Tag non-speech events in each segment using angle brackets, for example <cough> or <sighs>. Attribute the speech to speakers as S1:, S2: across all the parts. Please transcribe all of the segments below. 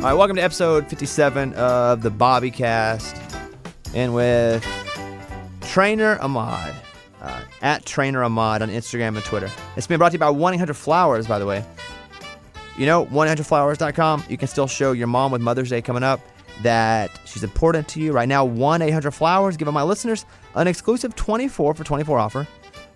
S1: All right, welcome to episode 57 of the Bobby Cast, and with Trainer Ahmad uh, at Trainer Ahmad on Instagram and Twitter. It's been brought to you by 1 800 Flowers, by the way. You know, 1-800-Flowers.com. You can still show your mom with Mother's Day coming up that she's important to you. Right now, 1-800-Flowers giving my listeners an exclusive 24 for 24 offer.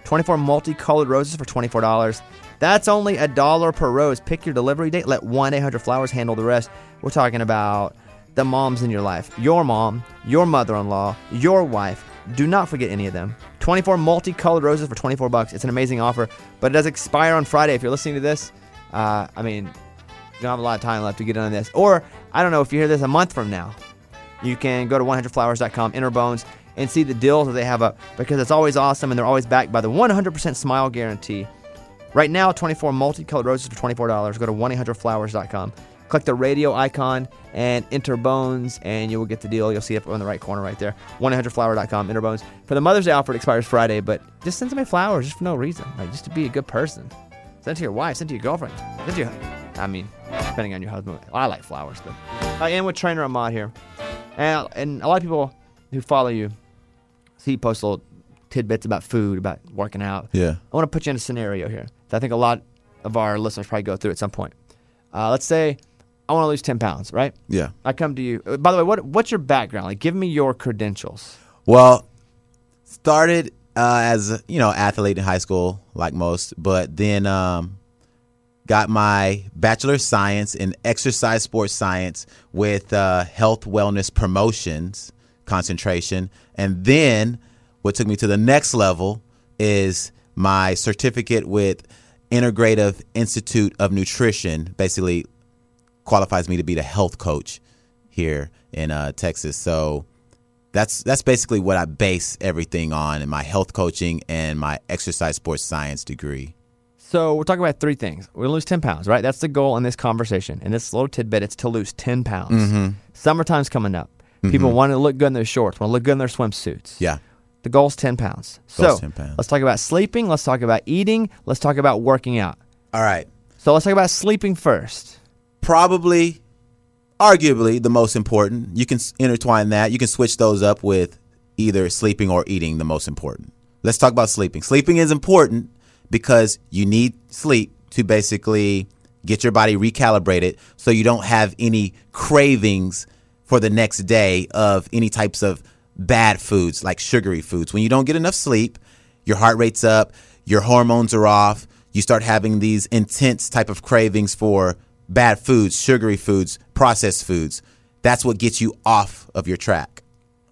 S1: 24 multicolored roses for $24. That's only a dollar per rose. Pick your delivery date. Let 1-800-Flowers handle the rest. We're talking about the moms in your life. Your mom, your mother-in-law, your wife. Do not forget any of them. 24 multicolored roses for 24 bucks. It's an amazing offer, but it does expire on Friday. If you're listening to this, uh, I mean, you don't have a lot of time left to get on this. Or, I don't know, if you hear this a month from now, you can go to 100flowers.com, enter bones, and see the deals that they have up because it's always awesome and they're always backed by the 100% smile guarantee. Right now, 24 multicolored roses for $24. Go to 1-800-Flowers.com. Click the radio icon and enter Bones, and you will get the deal. You'll see it on the right corner right there. 1-800-Flower.com, enter Bones. For the Mother's Day offer, it expires Friday, but just send somebody flowers just for no reason. Like, just to be a good person. Send it to your wife, send it to your girlfriend. Send it to your, I mean, depending on your husband. I like flowers, but I am with Trainer Ahmad here. And, and a lot of people who follow you see post little tidbits about food, about working out.
S2: Yeah.
S1: I want to put you in a scenario here I think a lot of our listeners probably go through at some point. Uh, let's say I want to lose 10 pounds, right?
S2: Yeah.
S1: I come to you. uh, By the way, what what's your background? Like, give me your credentials.
S2: Well, started uh, as you know athlete in high school, like most, but then um, got my bachelor of science in exercise sports science with uh, health wellness promotions concentration, and then what took me to the next level is my certificate with Integrative Institute of Nutrition, basically qualifies me to be the health coach here in uh, Texas. So that's that's basically what I base everything on in my health coaching and my exercise sports science degree.
S1: So we're talking about three things. We're gonna lose 10 pounds, right? That's the goal in this conversation. And this little tidbit, it's to lose 10 pounds.
S2: Mm-hmm.
S1: Summertime's coming up. People want to look good in their shorts, want to look good in their swimsuits.
S2: Yeah.
S1: The goal's 10 pounds.
S2: Goal's
S1: so
S2: 10 pounds.
S1: let's talk about sleeping. Let's talk about eating. Let's talk about working out.
S2: All right.
S1: So let's talk about sleeping first.
S2: Probably, arguably, the most important. You can intertwine that. You can switch those up with either sleeping or eating, the most important. Let's talk about sleeping. Sleeping is important because you need sleep to basically get your body recalibrated so you don't have any cravings for the next day of any types of bad foods like sugary foods. When you don't get enough sleep, your heart rate's up, your hormones are off, you start having these intense type of cravings for bad foods, sugary foods, processed foods. That's what gets you off of your track.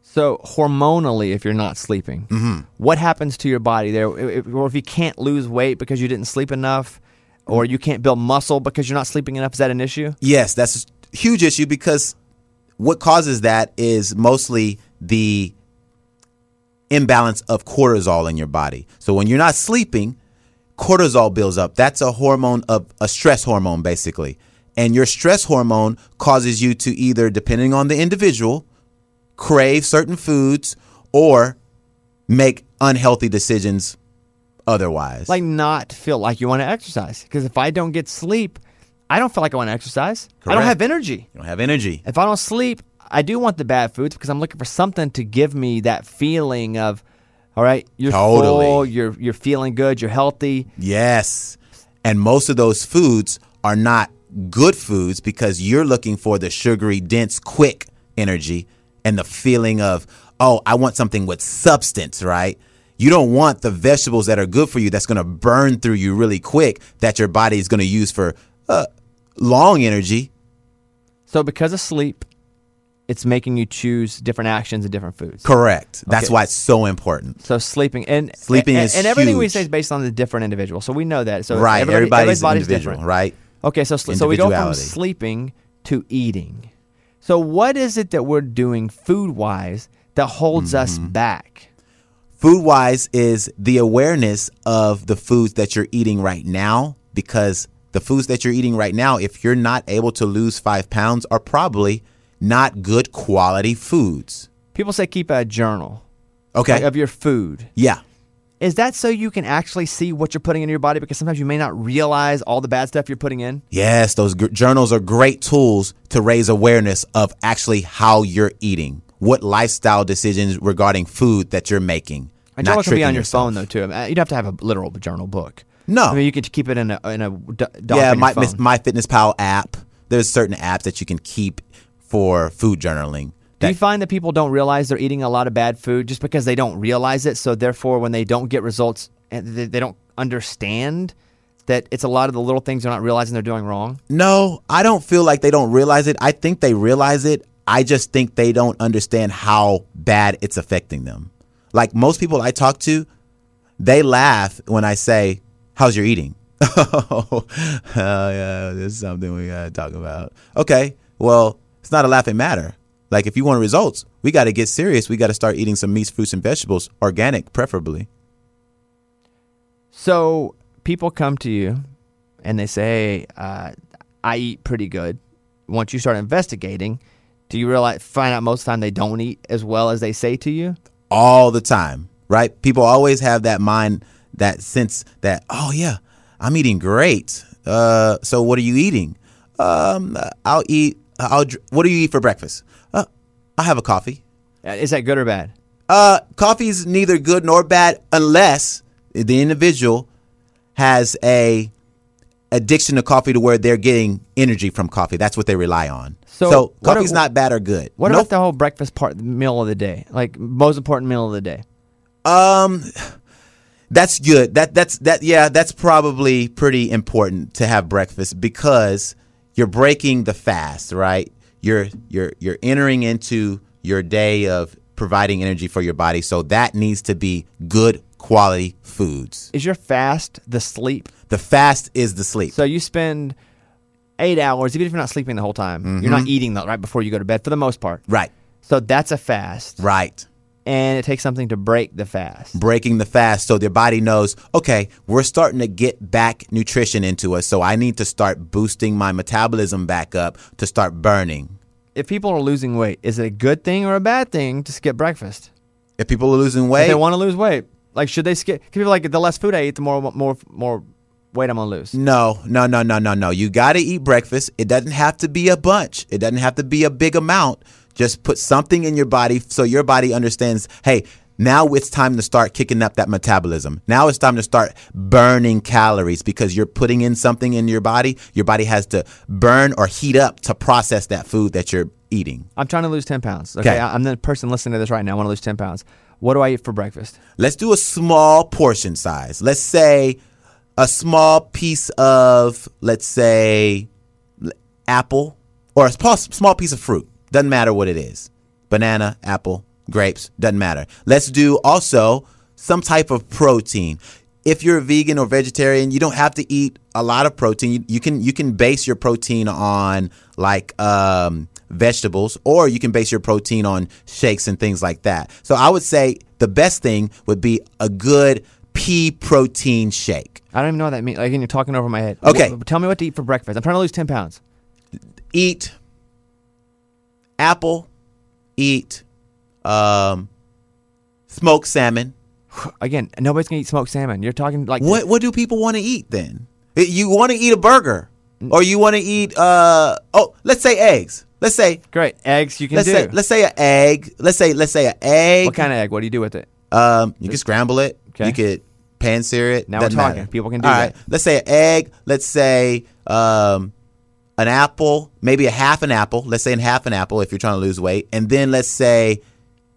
S1: So hormonally, if you're not sleeping,
S2: Mm-hmm.
S1: what happens to your body there? If, or if you can't lose weight because you didn't sleep enough, or you can't build muscle because you're not sleeping enough, is that an issue?
S2: Yes, that's a huge issue because what causes that is mostly the imbalance of cortisol in your body. So when you're not sleeping, cortisol builds up. That's a hormone of a stress hormone basically. And your stress hormone causes you to either depending on the individual crave certain foods or make unhealthy decisions otherwise.
S1: Like not feel like you want to exercise? Because if I don't get sleep, I don't feel like I want to exercise. I don't have energy.
S2: you don't have energy.
S1: If I don't sleep, I do want the bad foods because I'm looking for something to give me that feeling of, all right, you're
S2: Totally.
S1: full, you're you're feeling good, you're healthy.
S2: Yes. And most of those foods are not good foods because you're looking for the sugary, dense, quick energy and the feeling of, oh, I want something with substance, right? You don't want the vegetables that are good for you that's going to burn through you really quick that your body is going to use for uh, long energy.
S1: So because of sleep, it's making you choose different actions and different foods.
S2: Correct. That's
S1: Okay.
S2: why it's so important.
S1: So sleeping and
S2: Sleeping
S1: and,
S2: is
S1: and everything we say is based on the different individual. So we know that. So
S2: right.
S1: everybody-
S2: Everybody's,
S1: everybody's
S2: individual,
S1: different.
S2: right?
S1: Okay, so so we go from sleeping to eating. So what is it that we're doing food wise that holds us
S2: Mm-hmm.
S1: back?
S2: Food wise is the awareness of the foods that you're eating right now because the foods that you're eating right now, if you're not able to lose five pounds, are probably not good quality foods.
S1: People say keep a journal
S2: Okay.
S1: like, of your food.
S2: yeah.
S1: Is that so you can actually see what you're putting in your body? Because sometimes you may not realize all the bad stuff you're putting in.
S2: Yes, those gr- journals are great tools to raise awareness of actually how you're eating, what lifestyle decisions regarding food that you're making.
S1: A journal can be on your
S2: yourself.
S1: phone though too. I mean, you'd have to have a literal journal book.
S2: No.
S1: I mean you could keep it in a in a
S2: yeah, my MyFitnessPal app. There's certain apps that you can keep for food journaling.
S1: Do you find that people don't realize they're eating a lot of bad food just because they don't realize it? So therefore, when they don't get results, and they, don't understand that it's a lot of the little things they're not realizing they're doing wrong.
S2: no, I don't feel like they don't realize it. I think they realize it. I just think they don't understand how bad it's affecting them. Like most people I talk to, they laugh when I say, "How's your eating?" <laughs> oh, yeah, this is something we gotta talk about. Okay, well, it's not a laughing matter. Like if you want results, we got to get serious. We got to start eating some meats, fruits, and vegetables, organic, preferably.
S1: So people come to you and they say, hey, uh, I eat pretty good. Once you start investigating, do you realize find out most of the time they don't eat as well as they say to you?
S2: all the time, right? People always have that mind, that sense that, oh yeah, I'm eating great. Uh, so what are you eating? Um, I'll eat. I'll. What do you eat for breakfast? Uh, I have a coffee.
S1: Uh, Is that good or bad?
S2: Uh, coffee's neither good nor bad unless the individual has a addiction to coffee to where they're getting energy from coffee. That's what they rely on.
S1: So
S2: So, coffee's
S1: a-
S2: not bad or good.
S1: What about the whole breakfast part, meal of the day, like most important meal of the day?
S2: Um, that's good. That that's that. Yeah, that's probably pretty important to have breakfast because you're breaking the fast, right? You're you're you're entering into your day of providing energy for your body, so that needs to be good quality foods.
S1: Is your fast the sleep?
S2: The fast is the sleep.
S1: So you spend eight hours, even if you're not sleeping the whole time, you're not mm-hmm. eating the, right before you go to bed for the most part.
S2: right,
S1: So that's a fast,
S2: right.
S1: And it takes something to break the fast.
S2: breaking the fast so their body knows, okay, we're starting to get back nutrition into us. So I need to start boosting my metabolism back up to start burning.
S1: If people are losing weight, is it a good thing or a bad thing to skip breakfast?
S2: If people are losing
S1: If
S2: weight,
S1: they want to lose weight, like should they skip? People like the less food I eat, the more more more weight I'm gonna lose.
S2: no, no, no, no, no, no. You got to eat breakfast. It doesn't have to be a bunch. It doesn't have to be a big amount. Just put something in your body so your body understands, hey, now it's time to start kicking up that metabolism. Now it's time to start burning calories because you're putting in something in your body. Your body has to burn or heat up to process that food that you're eating.
S1: I'm trying to lose ten pounds. Okay,
S2: Okay.
S1: I'm the person listening to this right now. I want to lose ten pounds. What do I eat for breakfast?
S2: Let's do a small portion size. Let's say a small piece of, let's say, apple or a small piece of fruit. Doesn't matter what it is. Banana, apple, grapes, doesn't matter. Let's do also some type of protein. If you're a vegan or vegetarian, you don't have to eat a lot of protein. You, you can you can base your protein on like um, vegetables, or you can base your protein on shakes and things like that. So I would say the best thing would be a good pea protein shake.
S1: I don't even know what that means. Like, again, you're talking over my head.
S2: Okay.
S1: Tell me what to eat for breakfast. I'm trying to lose ten pounds.
S2: Eat apple, eat um, smoked salmon. <sighs>
S1: Again, nobody's gonna eat smoked salmon. You're talking like
S2: What what do people want to eat then? You want to eat a burger, or you want to eat uh oh let's say eggs. Let's say
S1: Great eggs. You can
S2: let's
S1: do.
S2: say let's say an egg. Let's say let's say an egg.
S1: what kind of egg? What do you do with it?
S2: Um, you can scramble it.
S1: Okay.
S2: You could pan sear it.
S1: Now we're talking.
S2: matter.
S1: People can do
S2: All
S1: that.
S2: Let's say an egg. Let's say um, an apple, maybe a half an apple. Let's say in half an apple if you're trying to lose weight, and then let's say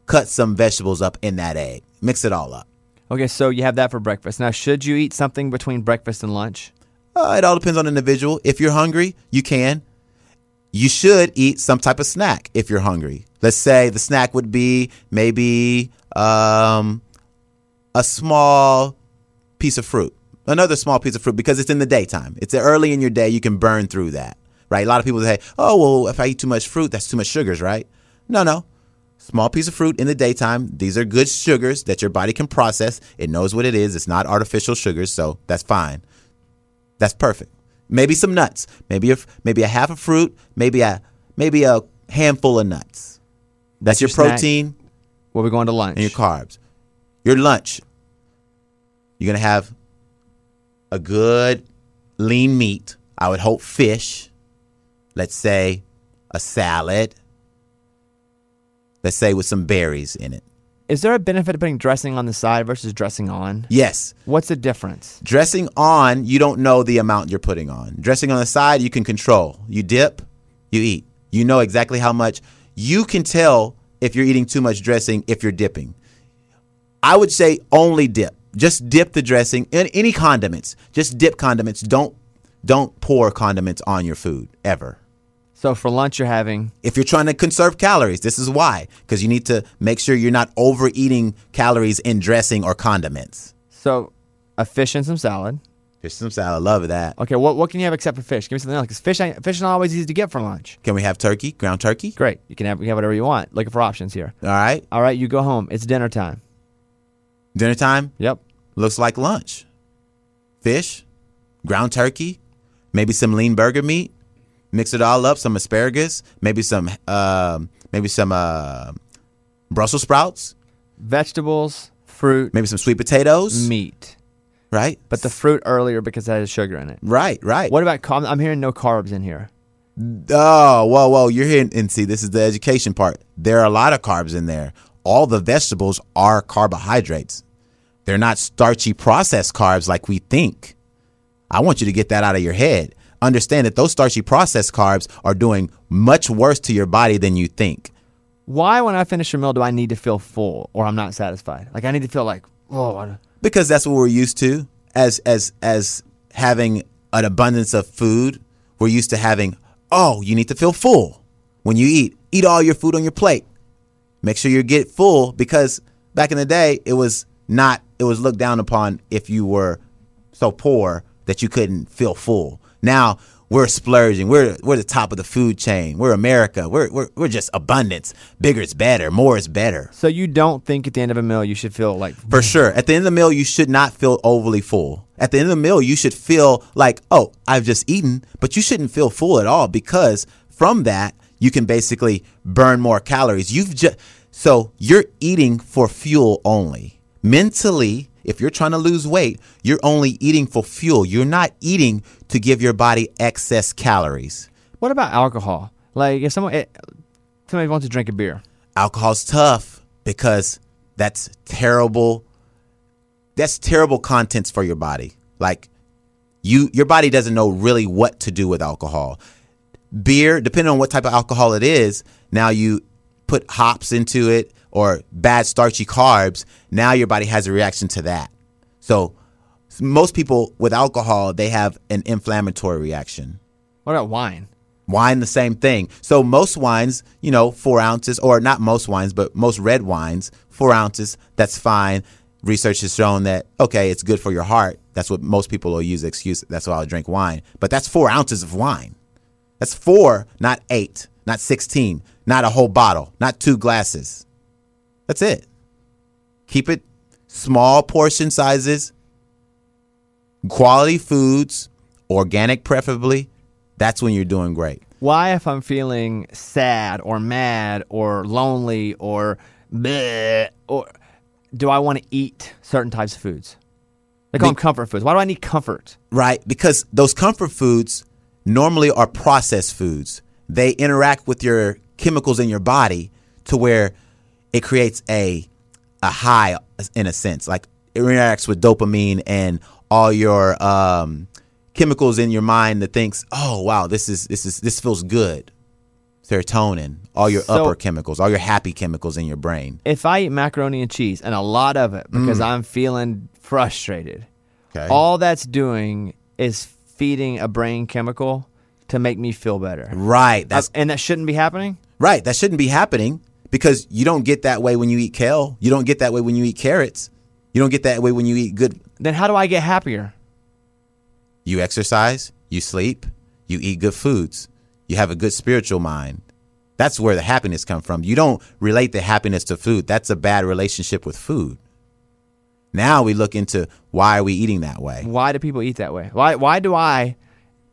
S2: cut some vegetables up in that egg. Mix it all up.
S1: Okay, so you have that for breakfast. Now, should you eat something between breakfast and lunch?
S2: Uh, it all depends on the individual. If you're hungry, you can. You should eat some type of snack if you're hungry. Let's say the snack would be maybe um, a small piece of fruit, another small piece of fruit because it's in the daytime. It's early in your day. You can burn through that, right? A lot of people say, "Oh, well, if I eat too much fruit, that's too much sugars, right?" No, no. Small piece of fruit in the daytime. These are good sugars that your body can process. It knows what it is. It's not artificial sugars, so that's fine. That's perfect. Maybe some nuts. Maybe a maybe a half a fruit. Maybe a maybe a handful of nuts. That's,
S1: That's your
S2: your protein
S1: Well, we're going to lunch.
S2: and your carbs. Your lunch. You're gonna have a good lean meat. I would hope fish. Let's say a salad. Let's say with some berries in it.
S1: Is there a benefit to putting dressing on the side versus dressing on?
S2: Yes.
S1: What's the difference?
S2: Dressing on, you don't know the amount you're putting on. Dressing on the side, you can control. You dip, you eat. You know exactly how much. You can tell if you're eating too much dressing if you're dipping. I would say only dip. Just dip the dressing and any condiments. Just dip condiments. Don't don't pour condiments on your food ever.
S1: So for lunch, you're having
S2: If you're trying to conserve calories, this is why because you need to make sure you're not overeating calories in dressing or condiments.
S1: so a fish and some salad.
S2: Fish and some salad, love that.
S1: Okay, what what can you have except for fish? Give me something else. Because fish, fish is not always easy to get for lunch.
S2: Can we have turkey, ground turkey?
S1: Great, you can have you have whatever you want. Looking for options here.
S2: All right.
S1: All right, you go home. It's dinner time.
S2: Dinner time
S1: Yep.
S2: looks like lunch. Fish, ground turkey, maybe some lean burger meat. Mix it all up. Some asparagus, maybe some, um, maybe some uh, Brussels sprouts,
S1: Vegetables, fruit,
S2: maybe some sweet potatoes.
S1: meat.
S2: Right.
S1: But the fruit earlier because that has sugar in it.
S2: right, right.
S1: What about I'm hearing no carbs in here.
S2: Oh, whoa, whoa. You're hearing, and see, this is the education part. There are a lot of carbs in there. All the vegetables are carbohydrates. They're not starchy processed carbs like we think. I want you to get that out of your head. Understand that those starchy processed carbs are doing much worse to your body than you think.
S1: Why, when I finish a meal, do I need to feel full or I'm not satisfied? Like I need to feel like, oh,
S2: because that's what we're used to as as as having an abundance of food we're used to having oh you need to feel full when you eat eat all your food on your plate make sure you get full because back in the day it was not it was looked down upon if you were so poor that you couldn't feel full now we're splurging we're we're the top of the food chain we're america we're we're, we're just abundance bigger is better more is better
S1: so you don't think at the end of a meal you should feel like
S2: for sure. At the end of the meal, you should not feel overly full. At the end of the meal, you should feel like, oh, I've just eaten, but you shouldn't feel full at all because from that, you can basically burn more calories. You've just, so you're eating for fuel only. Mentally, if you're trying to lose weight, you're only eating for fuel. You're not eating to give your body excess calories.
S1: What about alcohol? Like if someone eh, somebody wants to drink a beer,
S2: alcohol's tough because that's terrible that's terrible contents for your body like you your body doesn't know really what to do with alcohol beer depending on what type of alcohol it is now you put hops into it or bad starchy carbs now your body has a reaction to that so most people with alcohol they have an inflammatory reaction
S1: what about wine?
S2: Wine, the same thing. So most wines, you know, four ounces, or not most wines, but most red wines, four ounces, that's fine. Research has shown that, okay, it's good for your heart. That's what most people will use excuse. That's why I'll drink wine. But that's four ounces of wine. That's four, not eight, not 16, not a whole bottle, not two glasses. That's it. Keep it small portion sizes, quality foods, organic preferably. That's when you're doing great.
S1: Why, if I'm feeling sad or mad or lonely or bleh, or do I want to eat certain types of foods? They call them comfort foods. Why do I need comfort?
S2: Right, because those comfort foods normally are processed foods. They interact with your chemicals in your body to where it creates a a high in a sense. Like it interacts with dopamine and all your um, chemicals in your mind that thinks, "Oh, wow, this is this is this feels good." Serotonin, all your
S1: So-
S2: upper chemicals, all your happy chemicals in your brain.
S1: If I eat macaroni and cheese and a lot of it because I'm feeling frustrated,
S2: Okay.
S1: all that's doing is feeding a brain chemical to make me feel better.
S2: right. That's
S1: Uh, and that shouldn't be happening?
S2: Right. That shouldn't be happening because you don't get that way when you eat kale. You don't get that way when you eat carrots. You don't get that way when you eat good.
S1: Then how do I get happier?
S2: You exercise, you sleep, you eat good foods, you have a good spiritual mind. That's where the happiness comes from. You don't relate the happiness to food. That's a bad relationship with food. Now we look into why are we eating that way?
S1: Why do people eat that way? Why why do I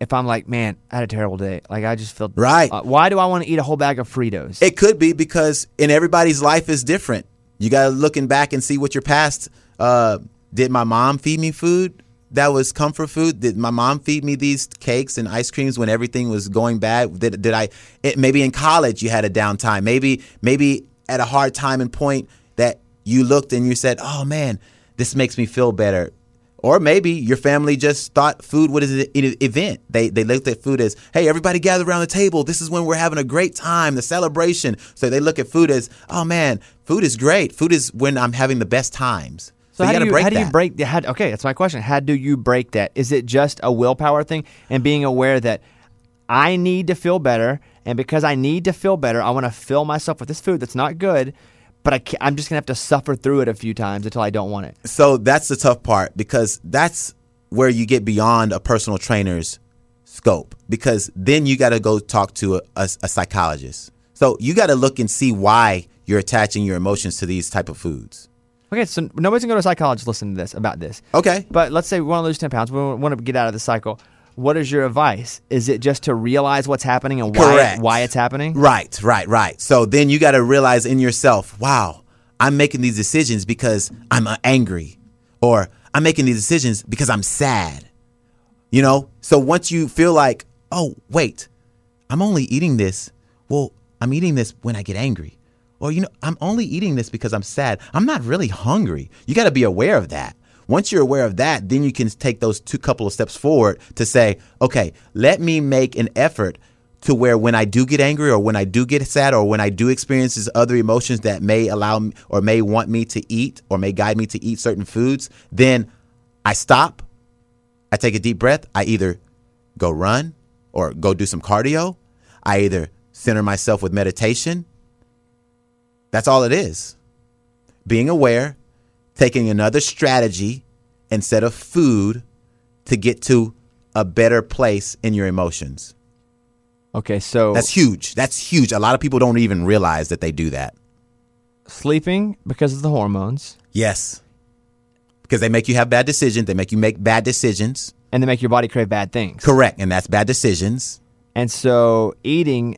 S1: if I'm like, man, I had a terrible day. Like I just feel
S2: Right.
S1: Uh, why do I want to eat a whole bag of Fritos?
S2: It could be because in everybody's life is different. You got to looking back and see what your past uh, did my mom feed me food that was comfort food? Did my mom feed me these cakes and ice creams when everything was going bad? Did, did I? It, maybe in college you had a downtime. Maybe maybe at a hard time and point that you looked and you said, "Oh man, this makes me feel better." Or maybe your family just thought food was an event. They they looked at food as, hey, everybody gather around the table. This is when we're having a great time, the celebration. So they look at food as, oh man, food is great. Food is when I'm having the best times.
S1: So,
S2: So,
S1: how,
S2: you
S1: do you,
S2: break
S1: how do
S2: that.
S1: you break? How, okay, that's my question. How do you break that? Is it just a willpower thing and being aware that I need to feel better, and because I need to feel better, I want to fill myself with this food that's not good, but I I'm just gonna have to suffer through it a few times until I don't want it.
S2: So that's the tough part because that's where you get beyond a personal trainer's scope because then you got to go talk to a, a, a psychologist. So you got to look and see why you're attaching your emotions to these type of foods.
S1: Okay, so nobody's gonna go to a psychologist listen to this about this.
S2: Okay.
S1: But let's say we want to lose 10 pounds. We want to get out of the cycle. What is your advice? Is it just to realize what's happening and why, why it's happening?
S2: Right, right, right. So then you got to realize in yourself, wow, I'm making these decisions because I'm uh, angry, or I'm making these decisions because I'm sad. You know? So once you feel like, oh, wait, I'm only eating this, well, I'm eating this when I get angry. Or, you know, I'm only eating this because I'm sad. I'm not really hungry. You got to be aware of that. Once you're aware of that, then you can take those two couple of steps forward to say, okay, let me make an effort to where when I do get angry or when I do get sad or when I do experience these other emotions that may allow me or may want me to eat or may guide me to eat certain foods, then I stop, I take a deep breath, I either go run or go do some cardio, I either center myself with meditation. That's all it is. Being aware, taking another strategy instead of food to get to a better place in your emotions.
S1: Okay, so
S2: That's huge. That's huge. A lot of people don't even realize that they do that.
S1: sleeping because of the hormones,
S2: Yes. Because they make you have bad decisions. They make you make bad decisions.
S1: and they make your body crave bad things.
S2: Correct. And that's bad decisions.
S1: And so eating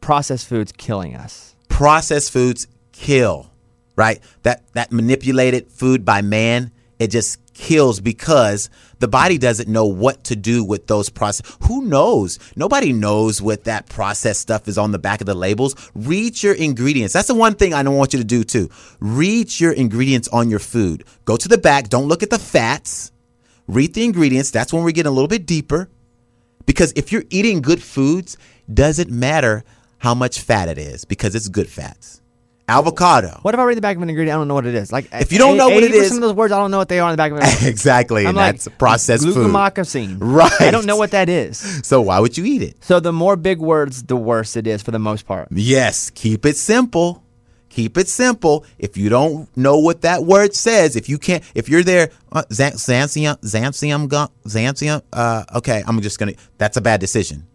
S1: processed foods killing us.
S2: Processed foods kill, right? That that manipulated food by man, it just kills because the body doesn't know what to do with those process. Who knows? Nobody knows what that processed stuff is on the back of the labels. Read your ingredients. That's the one thing I don't want you to do too. Read your ingredients on your food. Go to the back. Don't look at the fats. Read the ingredients. That's when we get a little bit deeper. Because if you're eating good foods, doesn't matter how much fat it is because it's good fats. Avocado.
S1: What if I read the back of an ingredient? I don't know what it is. Like
S2: If you don't know what it
S1: 80%
S2: is-
S1: of those words, I don't know what they are on the back of <laughs> it.
S2: exactly.
S1: I'm
S2: and
S1: like
S2: that's processed food.
S1: glucosamine.
S2: Right.
S1: I don't know what that is. <laughs>
S2: So why would you eat it?
S1: So the more big words, the worse it is for the most part.
S2: Yes, keep it simple. Keep it simple. If you don't know what that word says, if you can't, if you're there, uh, Zan- Xanthium, Xanthium, Xanthium, uh, okay, I'm just gonna. That's a bad decision.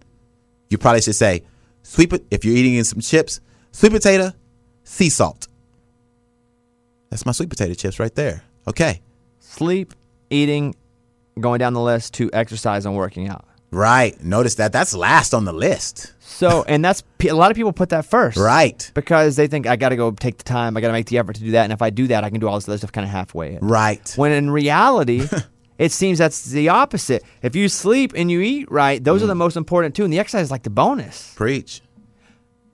S2: You probably should say sweet. If you're eating in some chips, sweet potato, sea salt. That's my sweet potato chips right there. Okay,
S1: Sleep, eating, going down the list to exercise and working out.
S2: right. Notice that. That's last on the list.
S1: So, <laughs> and that's a lot of people put that first,
S2: Right.
S1: Because they think I got to go take the time, I got to make the effort to do that, and if I do that, I can do all this other stuff kind of halfway.
S2: Right.
S1: When in reality, <laughs> it seems that's the opposite. If you sleep and you eat right, those
S2: Mm.
S1: are the most important too, and the exercise is like the bonus.
S2: Preach.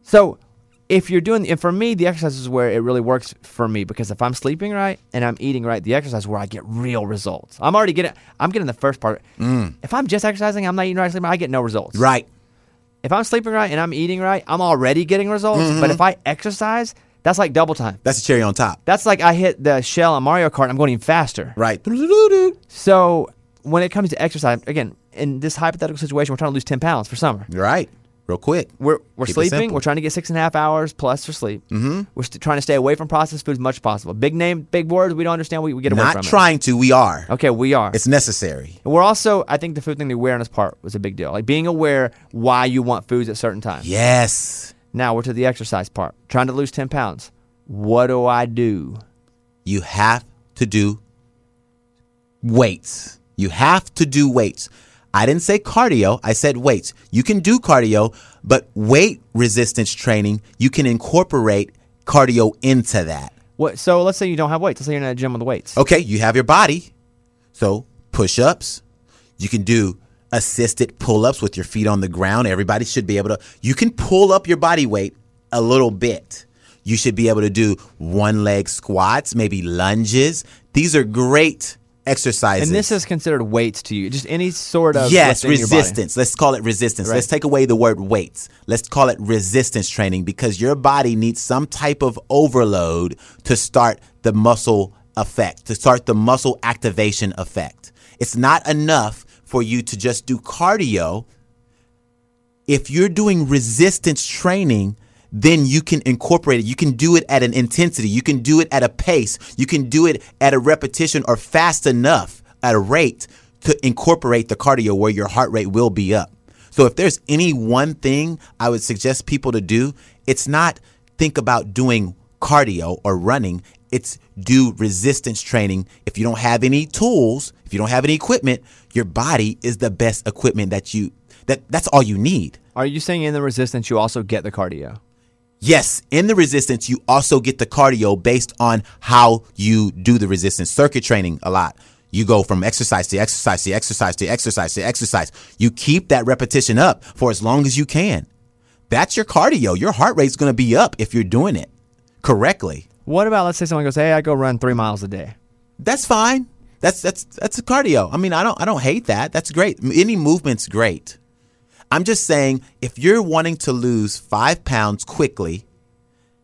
S1: So if you're doing, and for me, the exercise is where it really works for me because if I'm sleeping right and I'm eating right, the exercise is where I get real results. I'm already getting, I'm getting the first part. If I'm just exercising, I'm not eating right, sleeping, I get no results.
S2: Mm. Right.
S1: If I'm sleeping right and I'm eating right, I'm already getting results.
S2: Mm-hmm.
S1: But if I exercise, that's like double time.
S2: That's a cherry on top.
S1: That's like I hit the shell on Mario Kart. and I'm going even faster.
S2: Right.
S1: So when it comes to exercise, again, in this hypothetical situation, we're trying to lose 10 pounds for summer.
S2: Right. Real quick.
S1: We're, we're
S2: Keep
S1: sleeping. We're trying to get six and a half hours plus for sleep. Mm-hmm. We're st- trying to stay away from processed foods as much as possible. Big name, big words. We don't understand. We, we get away
S2: Not
S1: from
S2: trying to, we are.
S1: Okay, we are.
S2: It's necessary.
S1: And we're also, I think the food thing, the awareness part was a big deal. Like being aware why you want foods at certain times.
S2: Yes.
S1: Now we're to the exercise part. Trying to lose 10 pounds. What do I do?
S2: You have to do weights. You have to do weights. I didn't say cardio, I said weights. You can do cardio, but weight resistance training, you can incorporate cardio into that.
S1: What? So let's say you don't have weights. Let's say you're in a gym with weights.
S2: Okay, you have your body. So push ups. You can do assisted pull ups with your feet on the ground. Everybody should be able to. You can pull up your body weight a little bit. You should be able to do one leg squats, maybe lunges. These are great exercises.
S1: And this is considered weights to you. Just any sort of
S2: Yes,
S1: lifting your body.
S2: resistance. Let's call it resistance.
S1: Right.
S2: Let's take away the word weights. Let's call it resistance training because your body needs some type of overload to start the muscle effect, to start the muscle activation effect. It's not enough for you to just do cardio. If you're doing resistance training, then you can incorporate it. You can do it at an intensity. You can do it at a pace. You can do it at a repetition or fast enough at a rate to incorporate the cardio where your heart rate will be up. So if there's any one thing I would suggest people to do, it's not think about doing cardio or running. It's do resistance training. If you don't have any tools, if you don't have any equipment, your body is the best equipment that you that that's all you need.
S1: Are you saying in the resistance you also get the cardio?
S2: Yes, in the resistance, you also get the cardio based on how you do the resistance circuit training a lot. You go from exercise to exercise to exercise to exercise to exercise. You keep that repetition up for as long as you can. That's your cardio. Your heart rate's going to be up if you're doing it correctly.
S1: What about let's say someone goes, "Hey, I go run three miles a day."
S2: That's fine. That's that's that's a cardio. I mean, I don't I don't hate that. That's great. Any movement's great. I'm just saying if you're wanting to lose five pounds quickly,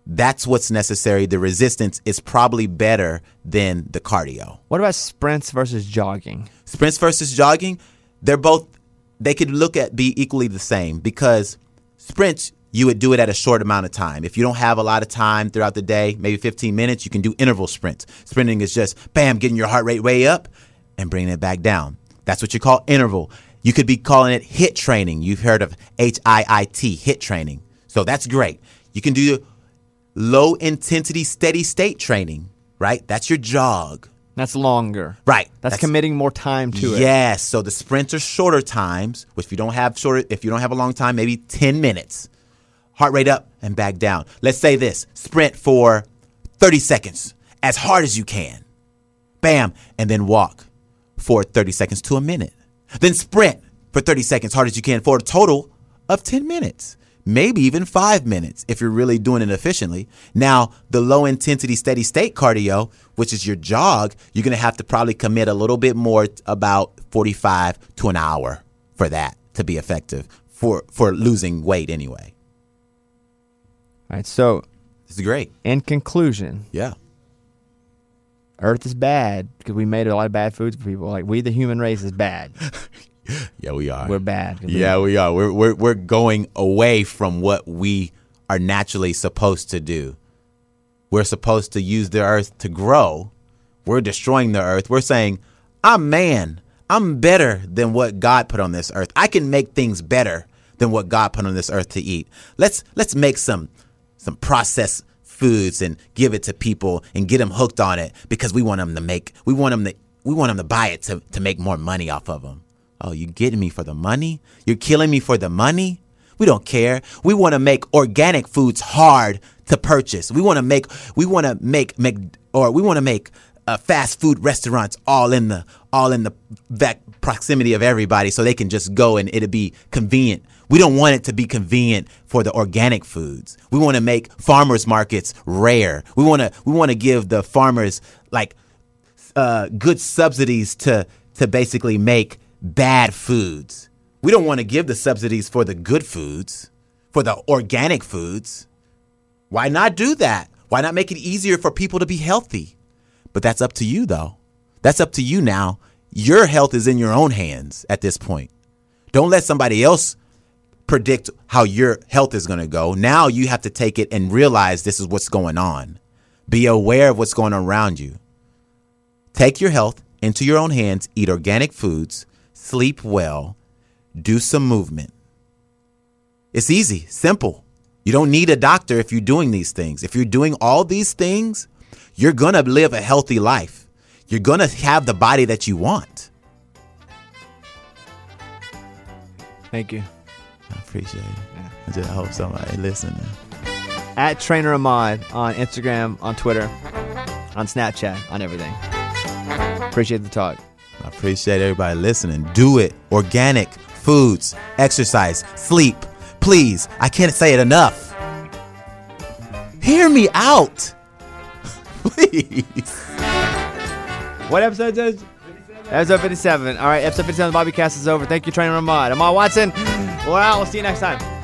S2: that's what's necessary. The resistance is probably better than the cardio.
S1: What about sprints versus jogging?
S2: Sprints versus jogging, they're both they could look at be equally the same because sprints you would do it at a short amount of time. If you don't have a lot of time throughout the day, maybe 15 minutes, you can do interval sprints. Sprinting is just bam, getting your heart rate way up and bringing it back down. That's what you call interval. You could be calling it HIIT training. You've heard of H I I T, HIIT training. So that's great. You can do low intensity steady state training, right? That's your jog.
S1: That's longer.
S2: Right.
S1: That's, committing more time to it.
S2: Yes. So the sprints are shorter times, which if you don't have shorter, if you don't have a long time, maybe 10 minutes. Heart rate up and back down. Let's say this sprint for 30 seconds as hard as you can. Bam. And then walk for 30 seconds to a minute. Then sprint for 30 seconds hard as you can for a total of 10 minutes. Maybe even five minutes if you're really doing it efficiently. Now, the low intensity steady state cardio, which is your jog, you're going to have to probably commit a little bit more, about 45 to an hour for that to be effective for, for losing weight anyway.
S1: All right. So,
S2: this is great.
S1: in conclusion,
S2: Yeah.
S1: Earth is bad because we made a lot of bad foods for people. Like we, the human race, is bad. <laughs>
S2: Yeah, we are.
S1: We're bad.
S2: Yeah, we are. We're, we're, we're going away from what we are naturally supposed to do. We're supposed to use the earth to grow. We're destroying the earth. We're saying, I'm man. I'm better than what God put on this earth. I can make things better than what God put on this earth to eat. Let's let's make some some processed foods and give it to people and get them hooked on it because we want them to make we want them to we want them to buy it to, to make more money off of them. Oh, you getting me for the money? You're killing me for the money? We don't care. We want to make organic foods hard to purchase. We want to make we want to make make or we want to make uh, fast food restaurants all in the all in the back proximity of everybody so they can just go and it'll be convenient. We don't want it to be convenient for the organic foods. We want to make farmers markets rare. We want to we want to give the farmers like uh, good subsidies to to basically make bad foods. We don't want to give the subsidies for the good foods, for the organic foods. Why not do that? Why not make it easier for people to be healthy? But that's up to you, though. That's up to you now. Your health is in your own hands at this point. Don't let somebody else predict how your health is going to go. Now you have to take it and realize this is what's going on. Be aware of what's going on around you. Take your health into your own hands, eat organic foods, sleep well, do some movement. It's easy, simple. You don't need a doctor if you're doing these things. If you're doing all these things, you're going to live a healthy life. You're going to have the body that you want.
S1: Thank you.
S2: I appreciate it. I just hope somebody listening.
S1: At Trainer Ahmad on Instagram, on Twitter. on Snapchat, on everything. Appreciate the talk.
S2: I appreciate everybody listening. Do it. Organic foods, exercise, sleep. Please, I can't say it enough. Hear me out. <laughs> Please.
S1: What episode is this? Episode 57. All right, episode 57 of the Bobby Cast is over. Thank you, Trainer Ahmad. Ahmad Watson. Out. We'll see you next time.